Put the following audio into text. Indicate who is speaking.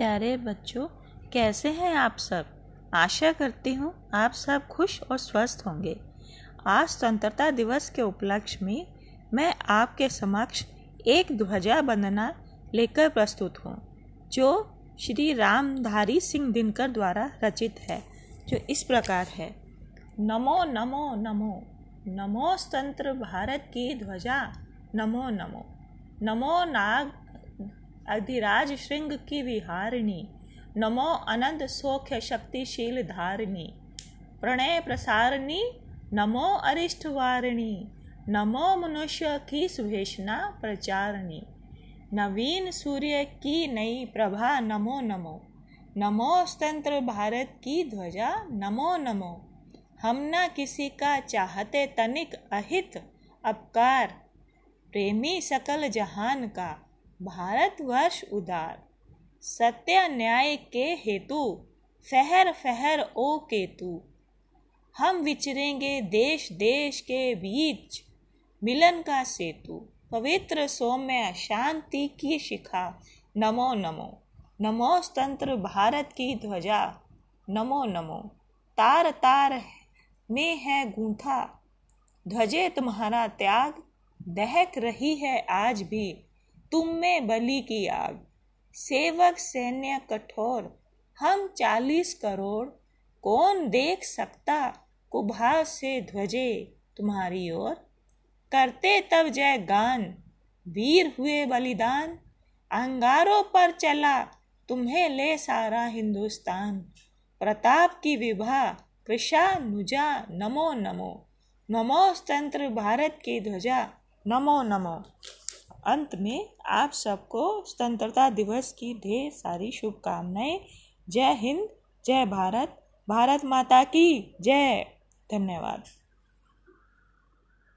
Speaker 1: प्यारे बच्चों, कैसे हैं आप सब? आशा करती हूँ आप सब खुश और स्वस्थ होंगे। आज स्वतंत्रता दिवस के उपलक्ष्य में मैं आपके समक्ष एक ध्वजा वंदना लेकर प्रस्तुत हूँ, जो श्री रामधारी सिंह दिनकर द्वारा रचित है, जो इस प्रकार है। नमो नमो नमो नमो स्वतंत्र भारत की ध्वजा, नमो नमो। नमो नाग अधिराज श्रृंग की विहारिणी। नमो अनंत सौख्य शक्तिशील धारिणी। प्रणय प्रसारिणी, नमो अरिष्ट वारिणी। नमो मनुष्य की सुभेषणा प्रचारिणी। नवीन सूर्य की नई प्रभा, नमो नमो। नमो स्वतंत्र भारत की ध्वजा, नमो नमो। हम न किसी का चाहते तनिक अहित अपकार। प्रेमी सकल जहान का। भारतवर्ष उदार। सत्य न्याय के हेतु, फहर फहर ओ केतु। हम विचरेंगे देश देश के बीच, मिलन का सेतु। पवित्र सौम्य शांति की शिखा। नमो नमो। नमो स्वतंत्र भारत की ध्वजा। नमो नमो। तार तार में है गूंथा। ध्वजे तुम्हारा त्याग। दहक रही है आज भी। तुम में बलि की आग। सेवक, सैन्य कठोर, हम चालीस करोड़, कौन देख सकता कुभाव से ध्वजे? तुम्हारी ओर। करते तब जय गान, वीर हुए बलिदान, अंगारों पर चला तुम्हें ले सारा हिंदुस्तान। प्रताप की विभा, कृषा नुजा, नमो नमो। नमो स्वतंत्र भारत की ध्वजा, नमो नमो। अंत में आप सबको स्वतंत्रता दिवस की ढेर सारी शुभकामनाएँ। जय हिंद, जय भारत भारत माता की जय। धन्यवाद।